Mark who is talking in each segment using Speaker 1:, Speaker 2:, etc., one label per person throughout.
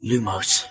Speaker 1: Lumos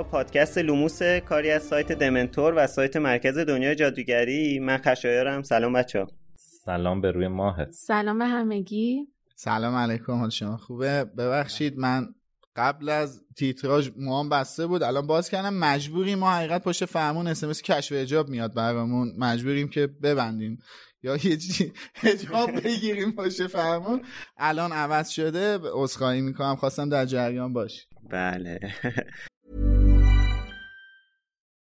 Speaker 2: اینجا پادکست لوموس کاری از سایت دمنتور و سایت مرکز دنیای جادوگری. من خشایارم سلام بچه
Speaker 3: سلام به روی ماه
Speaker 4: سلام به همگی.
Speaker 5: سلام علیکم. حال شما خوبه؟ ببخشید من قبل از تیتراژ موام بسته بود. الان باز کردم. مجبوریم. ما حقیقت پشت فرمون اسمس کشف اجاب میاد برامون. مجبوریم که ببندیم. یا یه چیزی اجاب بگیریم پشت فرمون. الان عوض شده. عذرخواهی می‌کنم. خواستم در جریان باشی.
Speaker 2: بله.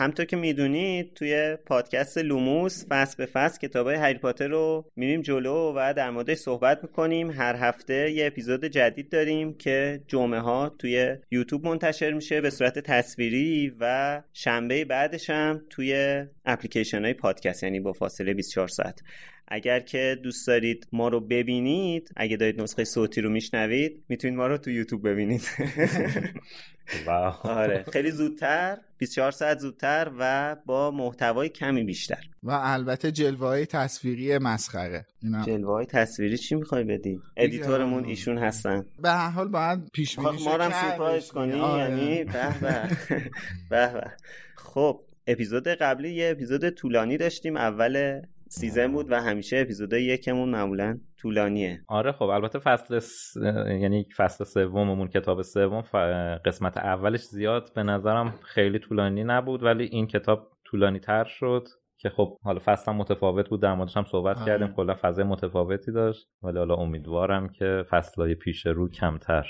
Speaker 2: همطور که می‌دونید توی پادکست لوموس فصل به فصل کتاب های هری پاتر رو میریم جلو و در موردش صحبت می‌کنیم. هر هفته یه اپیزود جدید داریم که جمعه ها توی یوتیوب منتشر میشه به صورت تصویری و شنبه بعدش هم توی اپلیکیشن های پادکست یعنی با فاصله 24 ساعت. اگر که دوست دارید ما رو ببینید اگه دارید نسخه صوتی رو میشنوید می‌تونید ما رو تو یوتیوب ببینید. آره. خیلی زودتر 24 ساعت زودتر و با محتوای کمی بیشتر.
Speaker 5: و البته جلوه های تصویری مسخره.
Speaker 2: جلوه های تصویری چی می‌خوای بدی؟ editor مون ایشون هستن.
Speaker 5: به هر حال باید پیش بینی
Speaker 2: ما رو هم سورپرایز کنی یعنی به. به به. خب اپیزود قبلی یه اپیزود طولانی داشتیم اول season بود و همیشه اپیزودهای یکمون معمولا طولانیه
Speaker 3: آره خب البته فصل س... یعنی فصل سوممون کتاب سوم ف... قسمت اولش زیاد به نظرم خیلی طولانی نبود ولی این کتاب طولانی تر شد که خب حالا فصل هم متفاوت بود در موردش هم صحبت آه. کردیم کلا فضای متفاوتی داشت ولی حالا امیدوارم که فصلهای پیش رو کمتر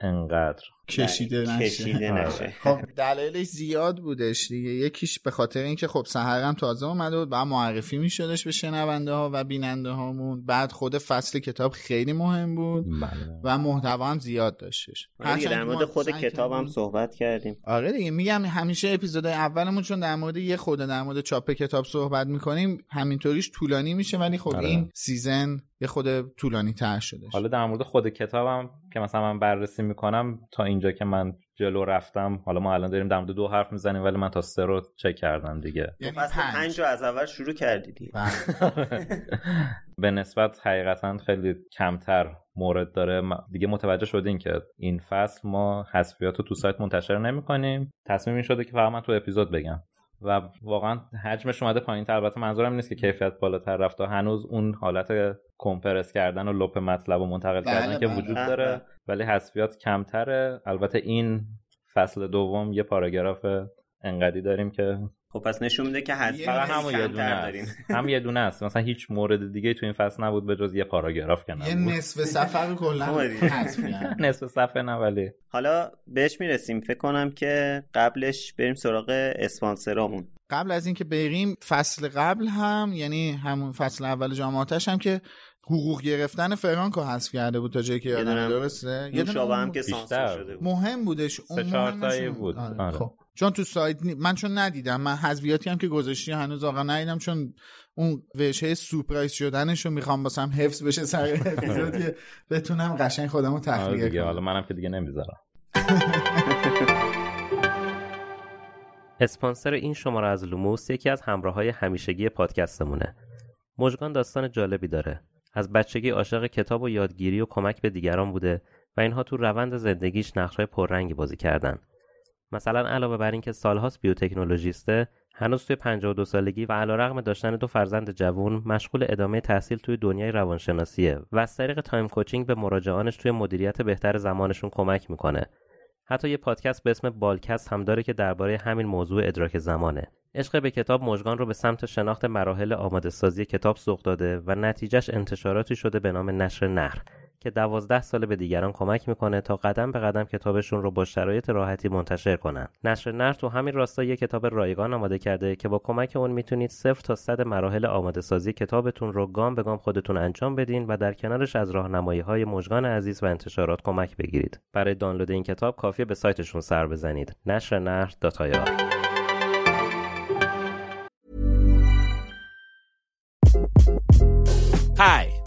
Speaker 3: انقدر
Speaker 5: کشیده نشه,
Speaker 2: کشیده نشه.
Speaker 5: خب دلایلش زیاد بودش دیگه. یکیش به خاطر اینکه خب سحرم تازه اومده بود بعد معرفی میشدش به شنونده ها و بیننده هامون بعد خود فصل کتاب خیلی مهم بود
Speaker 3: بله.
Speaker 5: و محتوا هم زیاد داشتش.
Speaker 2: دیگه در مورد خود کتاب هم صحبت کردیم.
Speaker 5: آره دیگه میگم همیشه اپیزود اولمون چون در مورد یه خود در مورد چاپ کتاب صحبت می‌کنیم همینطوریش طولانی میشه ولی خب آره. این سیزن یه خود طولانی تر شده
Speaker 3: حالا در مورد خود کتابم که مثلا من بررسی می‌کنم تا اینجا که من جلو رفتم حالا ما الان داریم در مورد دو حرف می‌زنیم ولی من تا سه رو چک کردم دیگه.
Speaker 2: یعنی پنج, پنج رو از اول شروع کردیدی.
Speaker 3: به نسبت حقیقتا خیلی کمتر مورد داره. دیگه متوجه شدیم که این فصل ما حذفیات رو تو سایت منتشر نمی کنیم تصمیم این شده که فقط من تو اپیزود بگم. و واقعا حجمش اومده پایین تر البته منظورم نیست که کیفیت بالاتر رفت و هنوز اون حالت کمپرس کردن و لپ مطلب و منتقل
Speaker 5: بله،
Speaker 3: کردن که
Speaker 5: بله.
Speaker 3: وجود
Speaker 2: بله.
Speaker 3: داره ولی حذفیات کمتره البته این فصل دوم یه پاراگراف انقدی داریم که
Speaker 2: خب پس نشون میده که حذف
Speaker 5: یه
Speaker 3: فقط
Speaker 5: همون
Speaker 3: یه دونه
Speaker 2: داریم
Speaker 3: هم یه دونه است مثلا هیچ مورد دیگه تو این فصل نبود به جز یه پاراگراف که
Speaker 5: یه
Speaker 3: نبود
Speaker 5: نصف سفر کلا کردن.
Speaker 3: نصف صفحه نه ولی
Speaker 2: حالا بهش می‌رسیم فکر کنم که قبلش بریم سراغ اسپانسرامون
Speaker 5: قبل از اینکه بریم فصل قبل هم یعنی همون فصل اول جامعاتش هم که حقوق گرفتن فرانکو حذف کرده بود تا جایی که یادم. درسته یه دونه
Speaker 2: هم که. سانسور شده بود
Speaker 5: مهم بودش اون
Speaker 3: سه چهار
Speaker 5: مهم
Speaker 3: تایی
Speaker 5: نشون
Speaker 3: بود.
Speaker 5: آره.
Speaker 3: آره.
Speaker 5: خب. چون تو سایت نی- من چون ندیدم من حذویاتی هم که گذاشتی هنوز آقا ندیدم چون اون وجهه سورپرایز شدنش رو می‌خوام باسم حفظ بشه سر اپیزود که بتونم قشنگ خودم رو
Speaker 3: آره
Speaker 5: تخلیه
Speaker 3: دیگه حالا
Speaker 5: کنم
Speaker 3: منم که دیگه نمی‌ذارم
Speaker 1: اسپانسر این شماره از لوموس یکی از همراه های همیشگی پادکستمونه. مژگان داستان جالبی داره. از بچگی عاشق کتاب و یادگیری و کمک به دیگران بوده و اینها تو روند زندگیش نقشای پررنگی بازی کردن. مثلا علاوه بر اینکه سالهاست بیوتکنولوژیسته، هنوز توی 52 سالگی و علیرغم داشتن دو فرزند جوون مشغول ادامه تحصیل توی دنیای روانشناسیه و از طریق time coaching به مراجعانش توی مدیریت بهتر زمانشون کمک می‌کنه. حتی یه پادکست به اسم بالکست هم داره که درباره همین موضوع ادراک زمانه. عشق به کتاب مژگان رو به سمت شناخت مراحل آماده سازی کتاب سوق داده و نتیجهش انتشاراتی شده به نام نشر نهر که دوازده سال به دیگران کمک می‌کنه تا قدم به قدم کتابشون رو با شرایط راحتی منتشر کنن. نشر نهر تو همین راستا یه کتاب رایگان آماده کرده که با کمک اون می‌تونید صفر تا صد مراحل آماده سازی کتابتون رو گام به گام خودتون انجام بدین و در کنارش از راهنمایی های مژگان عزیز و انتشارات کمک بگیرید. برای دانلود این کتاب کافیه به سایتشون سر بزنید. نشر نهر
Speaker 4: Hi,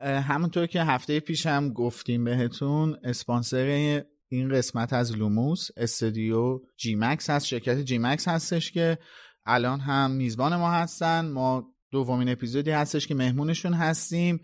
Speaker 5: همونطور که هفته پیش هم گفتیم بهتون اسپانسر این قسمت از لوموس استودیو جی مکس هست شرکت جی مکس هستش که الان هم میزبان ما هستن. ما دومین اپیزودی هستش که مهمونشون هستیم.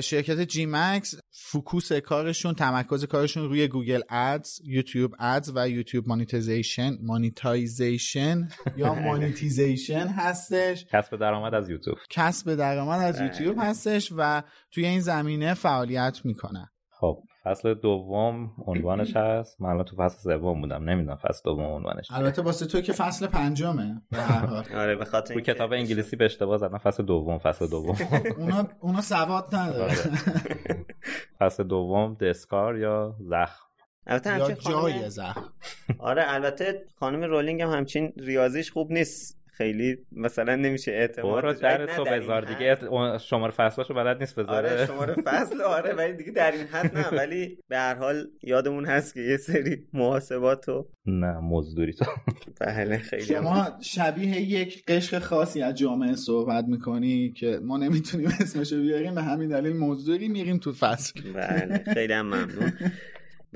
Speaker 5: شرکت GMax Focus کارشون تمرکز کارشون روی Google Ads YouTube Ads و YouTube monetization monetization یا monetization هستش.
Speaker 3: کسب درآمد از یوتیوب.
Speaker 5: کسب درآمد از
Speaker 2: بله.
Speaker 5: یوتیوب هستش و توی این زمینه فعالیت می‌کنن.
Speaker 3: خب. فصل دوم عنوانش هست. من الان تو فصل سوم بودم. نمی‌دونم فصل دوم عنوانش.
Speaker 5: البته واسه تو که فصل پنجمه به هر حال.
Speaker 2: آره به خاطر
Speaker 3: تو کتاب انگلیسی به اشتباه زدم. فصل دوم فصل دوم.
Speaker 5: اونا اونا سواد نداره.
Speaker 3: فصل دوم دسکار یا زخم؟
Speaker 2: البته همچین خانم
Speaker 5: جای زخم.
Speaker 2: آره البته خانم رولینگ هم همچین ریاضیش خوب نیست. خیلی مثلا نمیشه اعتماد
Speaker 3: برو در تو بذار دیگه. شماره فصلاشو بلد نیست بذاره.
Speaker 2: آره شماره فصل آره ولی دیگه در این حد نه. ولی به هر حال یادمون هست که یه سری محاسبات و
Speaker 3: نه مزدوری تو
Speaker 2: بله خیلی
Speaker 5: شما شبیه یک قشر خاصی از جامعه صحبت می‌کنی که ما نمی‌تونیم اسمشو بیاریم به همین دلیل مزدوری میریم تو فصل.
Speaker 2: بله خیلی هم ممنون.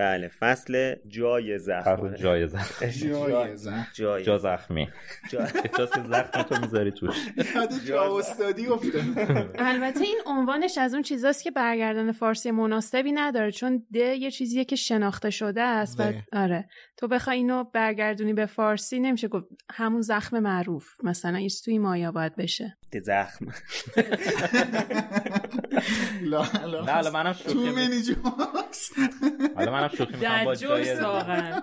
Speaker 2: بله فصل جای زخم.
Speaker 3: جای زخم.
Speaker 5: جای زخم.
Speaker 2: جای
Speaker 3: جا زخمی.
Speaker 2: جا-
Speaker 3: احساس که زخم تو می‌ذاری توش.
Speaker 5: یاد جا استادی افتاد
Speaker 6: البته این عنوانش از اون چیزاست که برگردان فارسی مناسبی نداره چون ده یه چیزیه که شناخته شده است و. آره. تو بخوای اینو برگردونی به فارسی نمیشه گفت همون زخم معروف. مثلا ایش توی مایا باید بشه.
Speaker 2: زخم.
Speaker 5: لا
Speaker 3: نه حالا منم
Speaker 5: تو
Speaker 3: شوخی می-
Speaker 5: منی جاکس
Speaker 3: حالا منم شوخی می‌کنم با جای
Speaker 6: واقعا.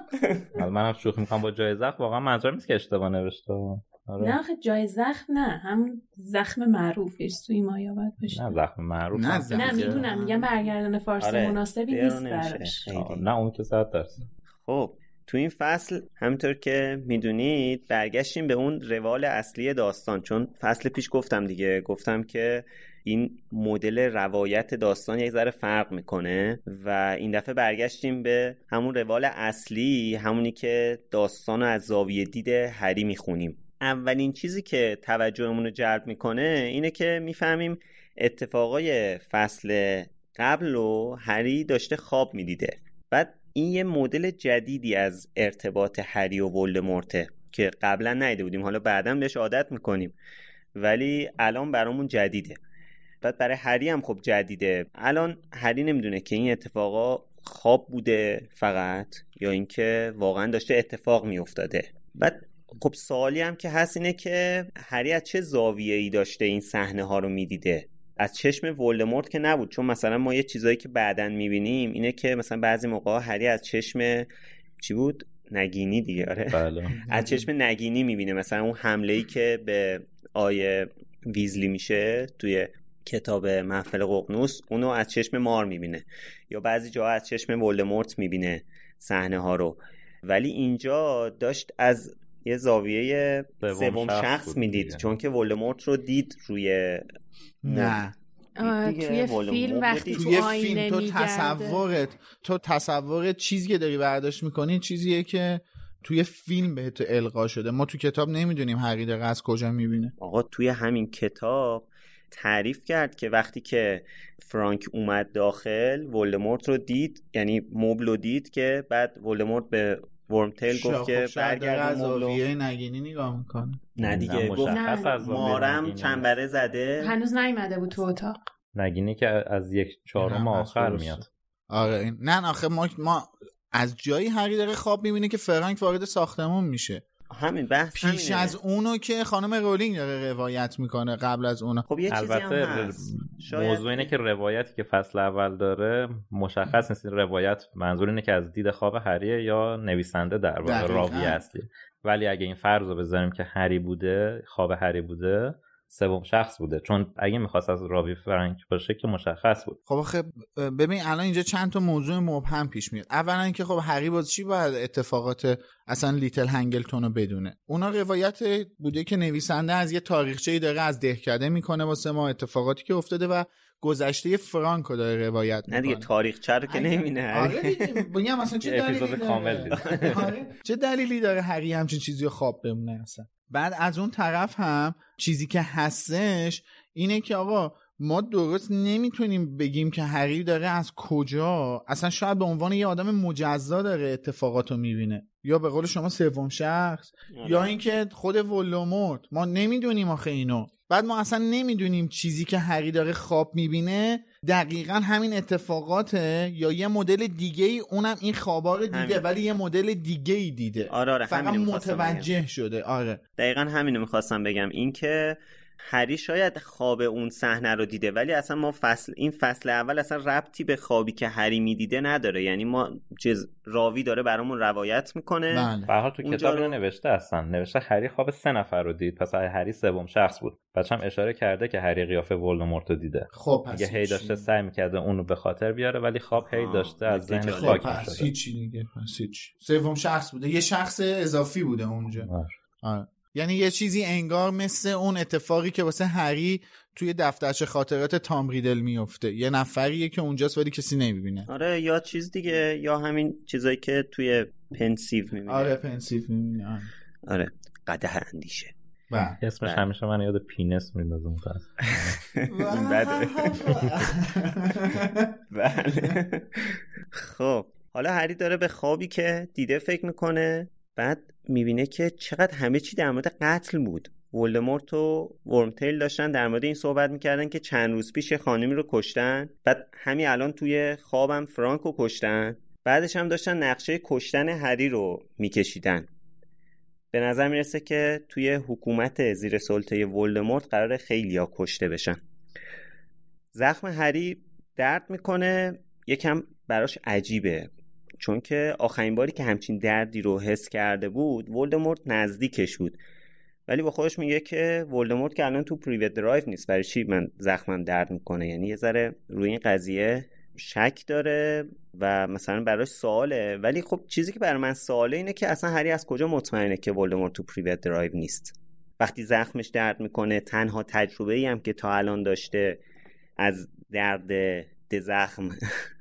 Speaker 3: حالا منم شوخی می‌کنم با جای زخم. واقعا منظورم نیست که اشتباه نوشته. آره.
Speaker 6: نه آخه جای زخم نه. همون زخم معروفش. توی مایا باید باشه.
Speaker 3: نه زخم معروف
Speaker 5: نه، زخم.
Speaker 6: نه. می‌دونم. میگم برگردان فارسی
Speaker 2: آره،
Speaker 6: مناسبی نیست. براش.
Speaker 3: نه اون که صد درصد.
Speaker 2: خب. تو این فصل همینطور که می‌دونید برگشتیم به اون روال اصلی داستان. چون فصل پیش گفتم دیگه گفتم که این مدل روایت داستان یک ذره فرق می‌کنه و این دفعه برگشتیم به همون روال اصلی همونی که داستان از زاویه دید هری می‌خونیم. اولین چیزی که توجهمون رو جلب می‌کنه اینه که می‌فهمیم اتفاقای فصل قبل و هری داشته خواب می‌دیده. بعد این یه مدل جدیدی از ارتباط هری و ولدمورته که قبلا ندیده بودیم. حالا بعدا بهش عادت می‌کنیم. ولی الان برامون جدیده. بعد برای هری هم خب جدیده. الان هری نمی‌دونه که این اتفاقا خواب بوده فقط یا اینکه واقعا داشته اتفاق میافتاده. بعد خب سوالی هم که هست اینه که هری از چه زاویه ای داشته این صحنه ها رو می‌دیده؟ از چشم ولدمورت که نبود. چون مثلا ما یه چیزایی که بعدا می‌بینیم اینه که مثلا بعضی موقع هری از چشم چی بود؟ نگینی دیگه آره.
Speaker 3: بله.
Speaker 2: از چشم نگینی می‌بینه. مثلا اون حمله ای که به آیه ویزلی میشه توی کتاب محفل ققنوس اونو از چشم مار می‌بینه. یا بعضی جاها از چشم ولدمورت می‌بینه صحنه ها رو. ولی اینجا داشت از یه زاویه
Speaker 3: سوم شخص
Speaker 2: شخص می‌دید. چون که ولدمورت رو دید روی
Speaker 5: نه.
Speaker 6: توی فیلم وقتی
Speaker 5: توی
Speaker 6: آینه
Speaker 5: فیلم تو. تصورت تو تصورت چیزی که داری برداشت می‌کنی چیزیه که توی فیلم بهت القا شده. ما تو کتاب نمی‌دونیم هری دقیقا از کجا می‌بینه.
Speaker 2: آقا توی همین کتاب تعریف کرد که وقتی که فرانک اومد داخل ولدمورت رو دید یعنی مبل رو دید که بعد ولدمورت به ورمتیل گفت که برگرد
Speaker 5: از. زاویه نگینی نگاه می‌کنه
Speaker 2: نه دیگه گفت مارم. چنبره زده
Speaker 6: هنوز نیومده بود تو اتاق
Speaker 3: نگینی که از یک چهارم آخر. میاد
Speaker 5: آره نه، آخه ما, ما از جایی هری داره خواب می‌بینه که فرانک وارد ساختمون میشه
Speaker 2: همین بحث
Speaker 5: پیش
Speaker 2: همینه.
Speaker 5: از اونو که خانم رولینگ داره روایت می‌کنه قبل از اونو
Speaker 2: خب یه چیزی هم
Speaker 3: البته
Speaker 2: هست شاید
Speaker 3: موضوع اینه که روایتی که فصل اول داره مشخص نیست این روایت منظور اینه که از دید خواب هریه یا نویسنده در واقع. راوی اصلی ولی اگه این فرض رو بذاریم که هری بوده خواب هری بوده سوم شخص بوده. چون اگه می‌خواست از راوی فرانک باشه که مشخص بود.
Speaker 5: خب آخه ببین الان اینجا چند تا موضوع مبهم پیش میاد. اولا اینکه خب هری باز چی باید اتفاقات اصلا لیتل هنگلتون رو بدونه؟ اونا روایت بوده که نویسنده از یه تاریخچه داره از دهکده می‌کنه واسه ما اتفاقاتی که افتاده و گذشته فرانک رو داره روایت می‌کنه
Speaker 2: نه دیگه تاریخ چه رو که نمی‌بینه
Speaker 5: آره دیگه. میگم اصلا چه دلیلی داره؟
Speaker 3: کامل دید.
Speaker 5: آره. چه دلیلی داره هری همچین چیزی رو خواب بمونه اصلا؟ بعد از اون طرف هم چیزی که هستش اینه که آقا ما درست نمی‌تونیم بگیم که هری داره از کجا. اصلا شاید به عنوان یه آدم مجزا داره اتفاقات رو می‌بینه. یا به قول شما سوم شخص یا اینکه خود ولوموت ما نمی‌دونیم آخه اینو. بعد ما اصلا نمی‌دونیم چیزی که هری داره خواب می‌بینه دقیقا همین اتفاقاته یا یه مدل دیگه ای اونم این خوابا رو دیده
Speaker 2: همین.
Speaker 5: ولی یه مدل دیگه ای دیده
Speaker 2: آره آره
Speaker 5: فقط
Speaker 2: می‌خواستم بگم.
Speaker 5: متوجه شده آره
Speaker 2: دقیقا همینو می‌خواستم بگم اینکه هری شاید خواب اون صحنه رو دیده ولی اصلا ما فصل این فصل اول اصلا ربطی به خوابی که هری می‌دیده نداره. یعنی ما چیز راوی داره برامون روایت می‌کنه.
Speaker 5: بله.
Speaker 3: به هر حال تو کتاب
Speaker 2: رو-
Speaker 3: نوشته هستن نوشته هری خواب سه نفر رو دید پس هری سوم شخص بود. بچه هم اشاره کرده که هری قیافه ولدمورت رو دیده.
Speaker 5: خب پس
Speaker 3: هی. داشته سعی می‌کرده اون رو به خاطر بیاره ولی خواب هی داشته از ذهن
Speaker 2: جالب.
Speaker 5: خب
Speaker 3: خاک
Speaker 5: پس هیچی دیگه پس هیچ سوم شخص بوده. یه شخص اضافی بوده اونجا. آره. یعنی یه چیزی انگار مثل اون اتفاقی که واسه هری توی دفترچه خاطرات تام ریدل میفته یه نفریه که اونجاست ولی کسی نمی‌بینه.
Speaker 2: آره یا چیز دیگه یا همین چیزایی که توی Pensieve می‌بینه.
Speaker 5: آره Pensieve می‌بینه آره.
Speaker 2: آره قده اندیشه.
Speaker 5: بله.
Speaker 3: اسمش
Speaker 2: بله.
Speaker 3: همیشه من یاد پنس میندازه
Speaker 2: این بده بله. خب حالا هری داره به خوابی که دیده فکر می‌کنه بعد می‌بینه که چقدر همه چی در مورد قتل بود. ولدمورت و ورمتیل داشتن در مورد این صحبت می‌کردن که چند روز پیش خانمی رو کشتن. بعد همین الان توی خوابم فرانک رو کشتن. بعدش هم داشتن نقشه کشتن هری رو میکشیدن. به نظر می‌رسه که توی حکومت زیر سلطه ولدمورت قرار خیلی ها کشته بشن. زخم هری درد می‌کنه. یکم براش عجیبه. چون که آخرین باری که همچین دردی رو حس کرده بود ولدمورت نزدیکش بود. ولی با خودش میگه که ولدمورت که الان تو پریوت درایو نیست. برای چی من زخمم درد می‌کنه؟ یعنی یه ذره روی این قضیه شک داره و مثلا براش سواله. ولی خب چیزی که برای من سواله اینه که اصلا هری از کجا مطمئنه که ولدمورت تو پریوت درایو نیست؟ وقتی زخمش درد می‌کنه تنها تجربه ای هم که تا الان داشته از درد زخم.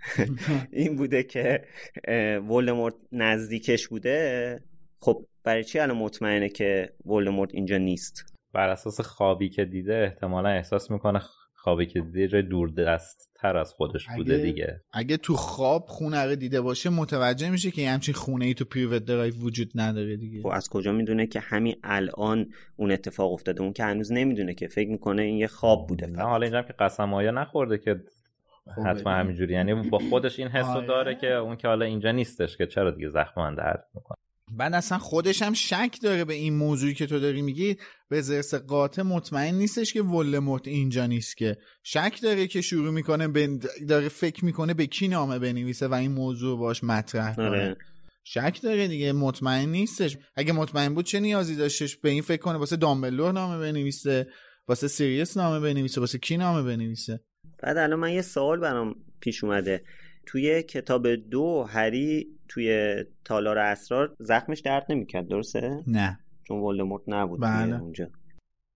Speaker 2: این بوده که ولدمورت نزدیکش بوده. خب برای چی الان مطمئنه که ولدمورت اینجا نیست؟
Speaker 3: بر اساس خوابی که دیده احتمالا احساس می‌کنه خوابی که دیده جای دور دست تر از خودش بوده دیگه.
Speaker 5: اگه تو خواب خونه دیده باشه متوجه میشه که همچین خونه ای تو پریوت درایو وجود نداره دیگه.
Speaker 2: خب از کجا می‌دونه که همین الان اون اتفاق افتاده؟ اون که هنوز نمی‌دونه که فکر می‌کنه این یه خواب بوده
Speaker 3: نه حالا اینجا که قسم آیا نخورده که حتما همینجوری. یعنی با خودش این حسو آره. داره که اون که حالا اینجا نیستش که چرا دیگه زخم من درد می‌کنه؟
Speaker 5: بعد اصلا خودش هم شک داره به این موضوعی که تو داری میگی. به زرس قاطع مطمئن نیستش که ولموت اینجا نیست که. شک داره که شروع می‌کنه داره فکر می‌کنه به کی نامه بنویسه و این موضوع باش مطرح کنه. آره. شک داره دیگه مطمئن نیستش. اگه مطمئن بود چه نیازی داشتش به این فکر کنه؟ واسه دامبلور نامه بنویسه واسه سیریس نامه بنویسه واسه کی نامه بنویسه؟
Speaker 2: بعد الان من یه سوال برام پیش اومده توی کتاب دو هری توی تالار اسرار زخمش درد نمی‌کرد درسته؟
Speaker 5: نه
Speaker 2: چون ولدمورت نبود بله. اونجا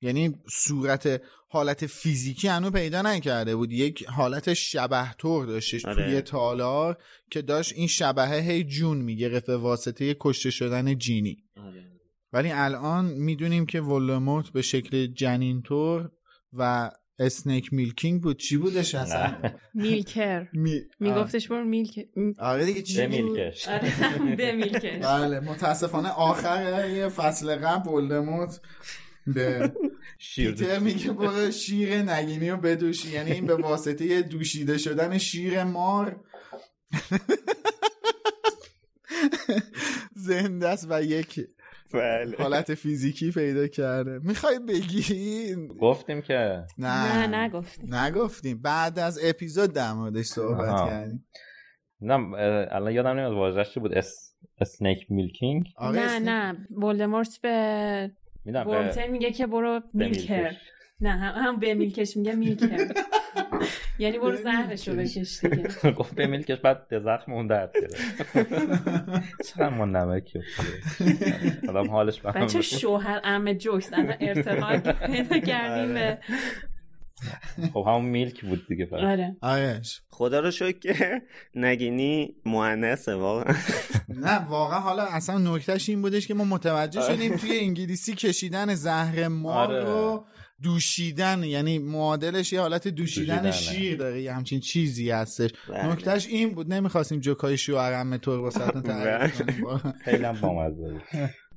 Speaker 5: یعنی صورت حالت فیزیکی هنو پیدا نکرده بود یک حالت شبه طور داشتش آره. توی تالار که داشت این شبهه هی جون می‌گرفت به واسطه کشته شدن جینی آره. ولی الان می‌دونیم که ولدمورت به شکل جنین طور و اسنیک میلکینگ بود. چی بودش اصلا؟
Speaker 6: میلکر. میگفتش برو میلک
Speaker 5: آره دیگه چی
Speaker 3: میلکش.
Speaker 6: آره میلکش.
Speaker 5: بله متاسفانه آخر یه فصل قبل ولدمورت به پیتر میگه برو شیر نگینی رو بدوشی. یعنی این به واسطه دوشیده شدن شیر مار. زنده است و یک بله. حالت فیزیکی پیدا کرده. می‌خوای بگی
Speaker 3: گفتیم که.
Speaker 6: نه. نه نگفتیم.
Speaker 5: نگفتیم. بعد از اپیزود در موردش صحبت کردیم.
Speaker 3: نه الان یادم نمیاد واژه‌اش چی بود. اس... اسنیک میلکینگ
Speaker 6: نه نه. ولدمورت به میگه که برو میلکر نه هم به میلکش میگه میلکر یعنی برو زهرشو بکش دیگه.
Speaker 3: گفت به میلکش بعد زخم اون درد گرفت. چرا ما نمکی آدم حالش
Speaker 6: بهم بچه شوهر ام جوکس انا ارتقا پیدا کردیم به
Speaker 3: خب همون میلک بود دیگه
Speaker 6: آره.
Speaker 5: آیش
Speaker 2: خدا رو شکر که نگینی مؤنثه واقعا.
Speaker 5: نه واقعا حالا اصلا نکتهش این بودش که ما متوجه شدیم توی انگلیسی کشیدن زهر مار رو آره. دوشیدن یعنی معادلش یه حالت دوشیدن, شیر داره یه همچین چیزی هستش. بله. نکتهش این بود نمی‌خواستیم جوکای شوهرم طور واسهتون تعریف کنیم.
Speaker 3: خیلی بامزه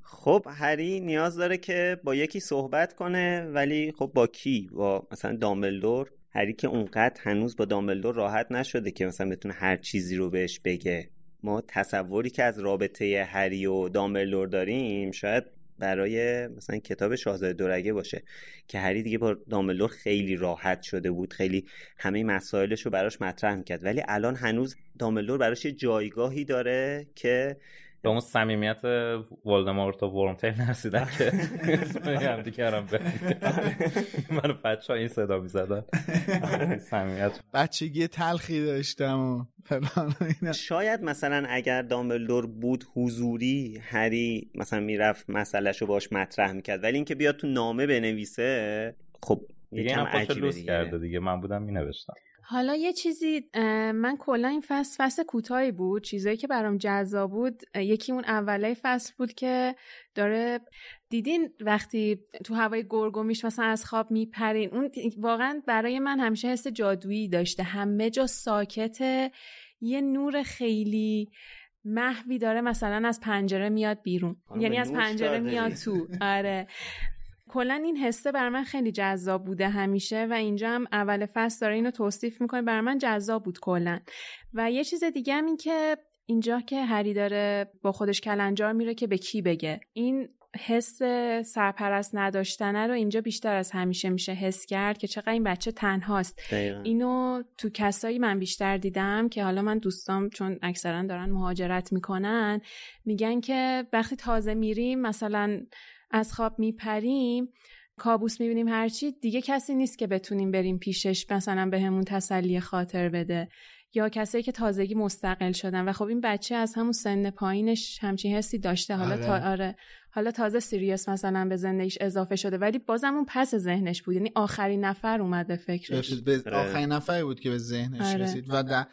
Speaker 2: خب هری نیاز داره که با یکی صحبت کنه ولی خب با کی؟ با مثلا دامبلدور؟ هری که اونقدر هنوز با دامبلدور راحت نشده که مثلا بتونه هر چیزی رو بهش بگه. ما تصوری که از رابطه هری و دامبلدور داریم شاید برای مثلا کتاب شاهزاده دورگه باشه که هری دیگه با دامبلدور خیلی راحت شده بود خیلی همه مسائلش رو براش مطرح می‌کرد. ولی الان هنوز دامبلدور براش جایگاهی داره که
Speaker 3: به اون صمیمیت ولدمورت و ورمتیل نرسیدن که هم دیگه به من بچه ها این صدا می زدن صمیمیت.
Speaker 5: بچگی تلخی داشتم و
Speaker 2: شاید مثلا اگر دامبلدور بود حضوری هری مثلا می‌رفت مسئلهشو باش مطرح می‌کرد. ولی اینکه بیاد تو نامه بنویسه خب
Speaker 3: دیگه هم عجیبه دیگه. کرده دیگه. من بودم می نوشتم
Speaker 6: حالا یه چیزی من کلا این فصل فصل کوتاهی بود. چیزایی که برام جذاب بود یکی اون اوله فصل بود که داره دیدین وقتی تو هوای گرگومیش مثلا از خواب میپرین اون واقعا برای من همیشه حس جادویی داشته. همه جا ساکته یه نور خیلی محوی داره مثلا از پنجره میاد بیرون. یعنی از پنجره میاد تو. آره. کلا این حسه بر من خیلی جذاب بوده همیشه و اینجا هم اول فصل داره اینو توصیف می‌کنه بر من جذاب بود کلا. و یه چیز دیگه هم این که اینجا که هری داره با خودش کلنجار میره که به کی بگه. این حس سرپرست نداشتنه رو اینجا بیشتر از همیشه میشه حس کرد که چقدر این بچه تنهاست. اینو تو کسایی من بیشتر دیدم که حالا من دوستام چون اکثرا دارن مهاجرت می‌کنن میگن که وقتی تازه میریم مثلا از خواب میپریم کابوس می‌بینیم هرچی دیگه کسی نیست که بتونیم بریم پیشش مثلا به همون تسلی خاطر بده یا کسایی که تازگی مستقل شدن. و خب این بچه از همون سن پایینش همچین حسی داشته. حالا
Speaker 5: آره.
Speaker 6: تا آره. حالا تازه سیریس مثلا به زندگیش اضافه شده ولی بازم اون پس ذهنش بود. یعنی آخرین نفر اومد به فکرش.
Speaker 5: به
Speaker 2: آره.
Speaker 5: آخرین نفری بود که به ذهنش
Speaker 6: آره.
Speaker 5: رسید. و در,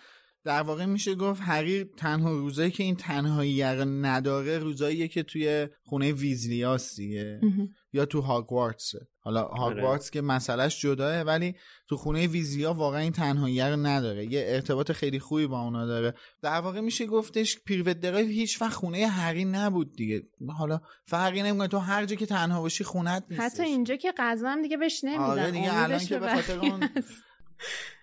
Speaker 5: در واقع میشه گفت هری تنها روزایی که این تنهایی رو نداره روزاییه که توی خونه ویزلیاست دیگه. یا تو هاگوارتس. حالا هاگوارتس که مسئلهش جداه ولی تو خونه ویزلیا واقعا این تنهایی رو نداره. یه ارتباط خیلی خوبی با اونا داره. در واقع میشه گفتش پریوت درایو هیچ وقت خونه هری نبود دیگه. حالا فرقی نمی‌کنه تو هر جا که تنها باشی خونت نیستش.
Speaker 6: حتی اینجا که غذا هم دیگه بهش نمیدن.
Speaker 5: آره دیگه الان که به خاطر اون.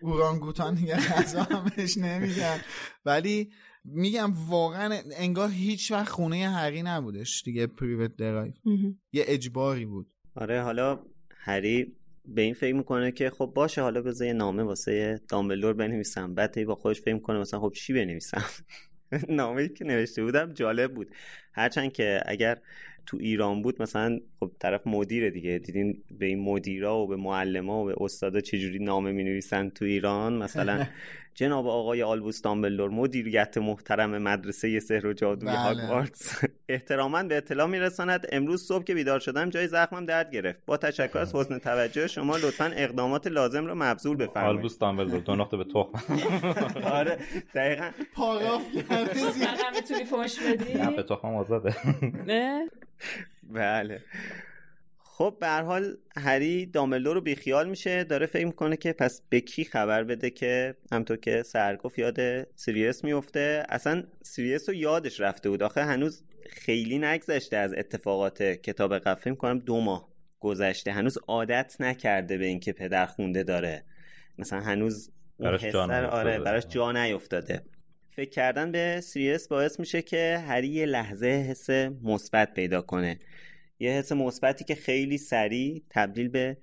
Speaker 5: اورانگوتان دیگه غذا هم بهش نمیدن ولی میگم واقعا انگار هیچ وقت خونه هری نبودش دیگه پریوت درایو. یه اجباری بود.
Speaker 2: آره حالا هری به این فکر می‌کنه که خب باشه حالا بذار یه نامه واسه دامبلدور بنویسم. بعد با خودش فکر می‌کنه مثلا خب چی بنویسم؟ نامه ای که نوشته بودم جالب بود. هرچند که اگر تو ایران بود مثلا خب طرف مدیره دیگه. دیدین به این مدیرا و به معلما و به استادا چجوری نامه می نویسن تو ایران؟ مثلا جناب آقای آلبوس دامبلدور مدیریت محترم مدرسه سحر و جادوی
Speaker 5: بله.
Speaker 2: هاگوارتس. احتراما به اطلاع میرساند. امروز صبح که بیدار شدم جای زخمم درد گرفت. با تشکر از حسن توجه شما لطفا اقدامات لازم را مبذول بفرمایید.
Speaker 3: آلبوس دامبلدور دو نقطه به تخم.
Speaker 2: آره دقیقا.
Speaker 6: پاراگراف می‌تونی فوش بدی؟
Speaker 3: نه به تخم آزاده.
Speaker 6: نه؟
Speaker 2: بله. خب به هر حال هری دامبلدور رو بیخیال میشه داره فکر می‌کنه که پس به کی خبر بده که همونطور که سر گفت یاد سیریس میفته اصلا سیریس رو یادش رفته بود. آخه هنوز خیلی نگذشته از اتفاقات کتاب قبل. فکر کنم دو ماه گذشته. هنوز عادت نکرده به اینکه پدر خونده داره. مثلا هنوز
Speaker 3: براش جا
Speaker 2: آره. براش جا نیفتاده. فکر کردن به سیریس باعث میشه که هری یه لحظه حس مثبت پیدا کنه. یه حس مثبتی که خیلی سریع تبدیل به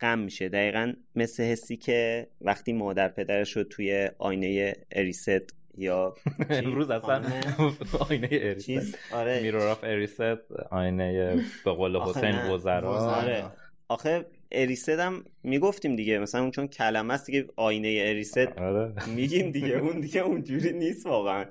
Speaker 2: غم میشه. دقیقا مثل حسی که وقتی مادر پدرش رو توی آینه اریست یا؟
Speaker 3: امروز اصلا آینه اریست.
Speaker 2: آره.
Speaker 3: Mirror of Erised آینه به قول حسین. وزرا.
Speaker 2: آره. آخه اریست هم می‌گفتیم دیگه مثلا اون چون کلمه است دیگه آینه اریست
Speaker 3: آره.
Speaker 2: میگیم دیگه اون دیگه اونجوری نیست واقعا.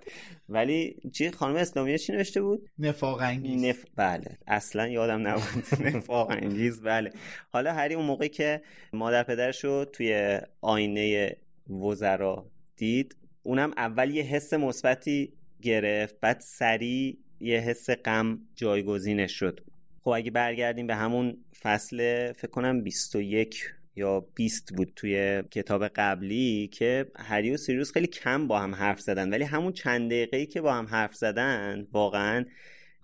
Speaker 2: ولی چی خانم اسلامیه چی نوشته بود؟
Speaker 5: نفاق انگیز.
Speaker 2: نف... بله اصلا یادم نبود. نفاق انگیز بله. حالا هری اون موقعی که مادر پدرش رو توی آینه وزرا دید اونم اول یه حس مثبتی گرفت بعد سریع یه حس غم جایگزینش شد. خب اگه برگردیم به همون فصل فکر کنم 21 یا 20 بود توی کتاب قبلی که هری و سیریوس خیلی کم با هم حرف زدن ولی همون چند دقیقه‌ای که با هم حرف زدن واقعا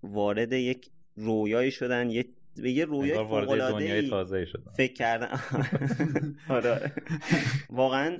Speaker 2: وارد یک رویایی شدن یه به یه رویای
Speaker 3: تازه شد
Speaker 2: فکر کردن آره. واقعا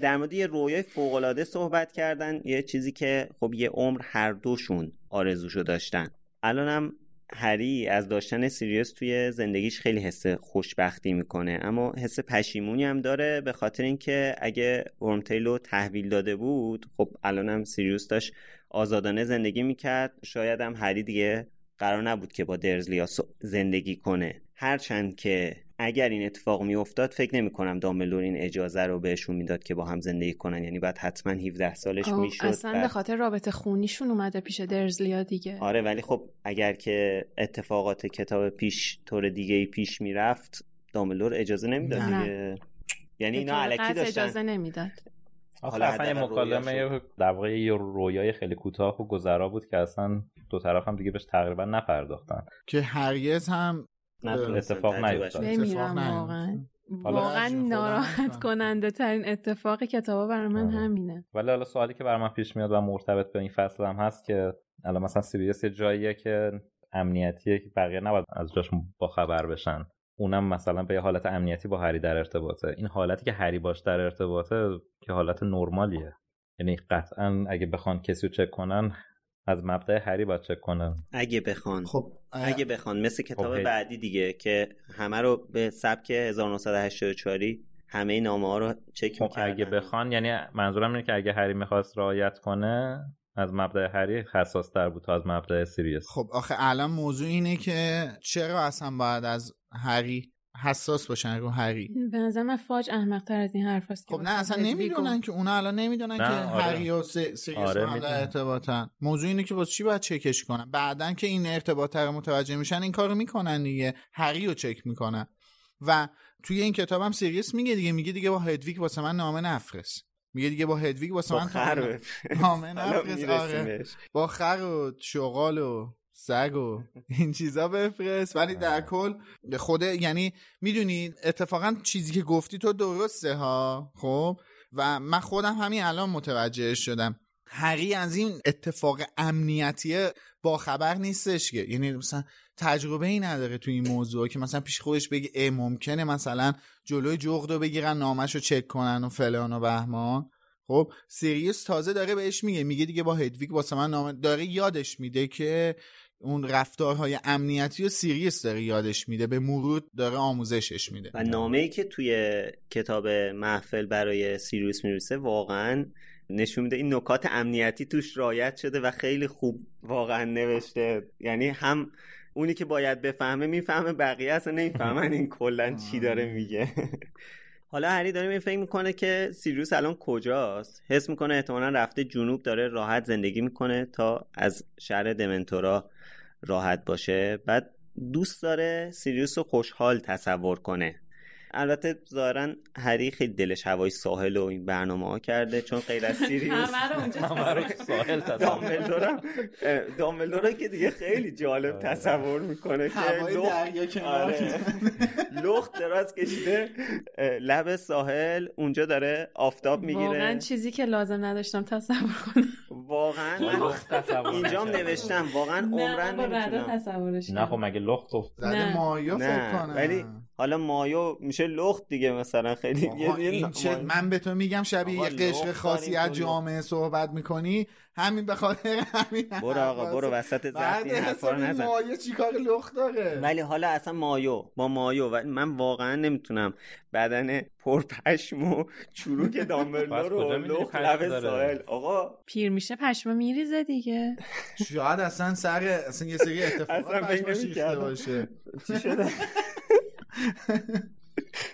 Speaker 2: در مورد یه رویای فوق‌العاده صحبت کردن یه چیزی که خب یه عمر هر دوشون آرزوشو داشتن. الانم هری از داشتن سیریوس توی زندگیش خیلی حس خوشبختی می‌کنه. اما حس پشیمونی هم داره به خاطر اینکه اگه ورمتیلو تحویل داده بود خب الانم سیریوس داشت آزادانه زندگی می‌کرد. شاید هم هری دیگه قرار نبود که با درزلیا زندگی کنه. هرچند که اگر این اتفاق میافتاد فکر نمی کنم دامبلدور این اجازه رو بهشون می‌داد که با هم زندگی کنن. یعنی بعد حتما 17 سالش
Speaker 6: آه،
Speaker 2: می‌شد
Speaker 6: اصلا به خاطر رابطه خونیشون اومده پیش درزلیا دیگه.
Speaker 2: آره ولی خب اگر که اتفاقات کتاب پیش طور دیگه ای پیش می‌رفت دامبلدور اجازه نمی‌داد
Speaker 5: نه.
Speaker 2: دیگه. یعنی اینا علکی داشتن.
Speaker 6: اجازه نمی‌داد.
Speaker 2: حالا
Speaker 3: اصلا یه مکالمه. در واقع یه رویای خیلی کوتاه و گذرا بود که اصلا دو طرف هم دیگه بهش تقریبا نپرداختن.
Speaker 5: که هرگز هم
Speaker 3: اتفاق نیفتاد.
Speaker 6: نمیرم واقعا. واقعا ناراحت. کننده ترین اتفاق کتابا برای من
Speaker 3: آره.
Speaker 6: همینه.
Speaker 3: ولی حالا سوالی که برای من پیش میاد و مرتبط به این فصل هم هست که الان مثلا سیریوس یه جاییه که امنیتیه که بقیه نباید از جاش با خبر بشن. اونم مثلا به یه حالت امنیتی با هری در ارتباطه. این حالتی که هری باش در ارتباطه که حالت نرمالیه. یعنی قطعا اگه بخوان کسی رو چک کنن از مبدع هری باید چک کنن
Speaker 2: اگه بخوان
Speaker 5: خب
Speaker 2: اگه بخوان مثل کتاب
Speaker 3: هی.
Speaker 2: بعدی دیگه که همه رو به سبک 1984 همه نامه ها رو چک
Speaker 3: خب
Speaker 2: می‌کردن.
Speaker 3: اگه بخوان یعنی منظورم اینه که اگه هری می‌خواست رعایت کنه از مبدع هری حساس تر بود تا از مبدع سیریوس
Speaker 5: خب آخه الان موضوع اینه که چرا اصلا باید از هری حساس باشن رو هری
Speaker 6: به نظر من فاج احمقتر از این حرف هست
Speaker 5: خب نه اصلا نمی‌دونن که اونا الان نمی‌دونن که
Speaker 3: آره.
Speaker 5: هری و س- سیریوس
Speaker 3: آره،
Speaker 5: با هم. ارتباطن. موضوع اینه که واسه چی باید چکش کنن؟ بعدن که این ارتباط رو متوجه میشن این کارو می‌کنن دیگه. هری رو چک می‌کنن. و توی این کتاب هم سیریوس میگه دیگه میگه دیگه با هدویگ واسه من نامه نفرست. میگه دیگه با هدویگ واسه
Speaker 2: با
Speaker 5: من نامه- نفرست. آره. با خر و شغال و سگ و این چیزا بفرست. ولی در کل خود یعنی می‌دونی اتفاقا چیزی که گفتی تو درسته ها. خب؟ و من خودم همین الان متوجه شدم. هری از این اتفاق امنیتی با خبر نیستش که. یعنی مثلا تجربه ای نداره تو این موضوع که مثلا پیش خودش بگه ای ممکنه مثلا جلوی جغد رو بگیرن نامش رو چک کنن و فلان و بهمان. خب؟ سیریوس تازه داره بهش میگه. میگه دیگه با هدویگ واسه من نامه داره یادش میده که اون رفتارهای امنیتی و سیریوس داره یادش میده به مرور داره آموزشش میده.
Speaker 2: و نامه ای که توی کتاب محفل برای سیریوس می‌رسه واقعا نشون میده این نکات امنیتی توش رایت شده و خیلی خوب واقعا نوشته. یعنی هم اونی که باید بفهمه می‌فهمه بقیه اصلا نمی‌فهمن این کلا چی داره میگه. حالا هری داره این فکر می‌کنه که سیریوس الان کجاست؟ حس می‌کنه احتمالا رفته جنوب داره راحت زندگی می‌کنه تا از شهر دمنتورا راحت باشه. بعد دوست داره سیریوس رو خوشحال تصور کنه. البته ظاهرا هری خیلی دلش هوای ساحل و این برنامه ها کرده چون غیر از سیریوس.
Speaker 3: ساحل تصور
Speaker 2: دامبلدورم دامبلدورم که دیگه خیلی جالب تصور می‌کنه که لخت- آره. لخت دراز کشیده لب ساحل اونجا داره آفتاب
Speaker 6: واقعا
Speaker 2: می‌گیره.
Speaker 6: چیزی که لازم نداشتم تصور کنم.
Speaker 2: واقعا اینجام
Speaker 3: نکردم.
Speaker 2: نوشتم واقعا عمرن نمی‌تونم
Speaker 6: تصورش
Speaker 3: نه خب. مگه لخت گفت
Speaker 5: زده
Speaker 6: نه.
Speaker 5: مایا فکر
Speaker 2: نه
Speaker 5: کنم
Speaker 2: ولی حالا مایو میشه لخت دیگه مثلا خیلی
Speaker 5: این چه. من به تو میگم شبیه یه قشر
Speaker 2: لخت
Speaker 5: خاصی از جامعه صحبت می‌کنی همین به خاطر همین
Speaker 2: برو آقا برو وسط این حرفا نزن.
Speaker 5: مایه چیکار لخت داره؟
Speaker 2: ولی حالا اصلا مایو با مایو و من واقعا نمی‌تونم بدن پرپشم و چروک دامبلدور رو لخت
Speaker 3: پشم
Speaker 2: لب؟ ساحل. آقا.
Speaker 6: پیر میشه پشمه میریزه دیگه.
Speaker 5: شاید اصلا سر اصلا یه سری اتفاقات پشمش. باشه.
Speaker 2: چی شده؟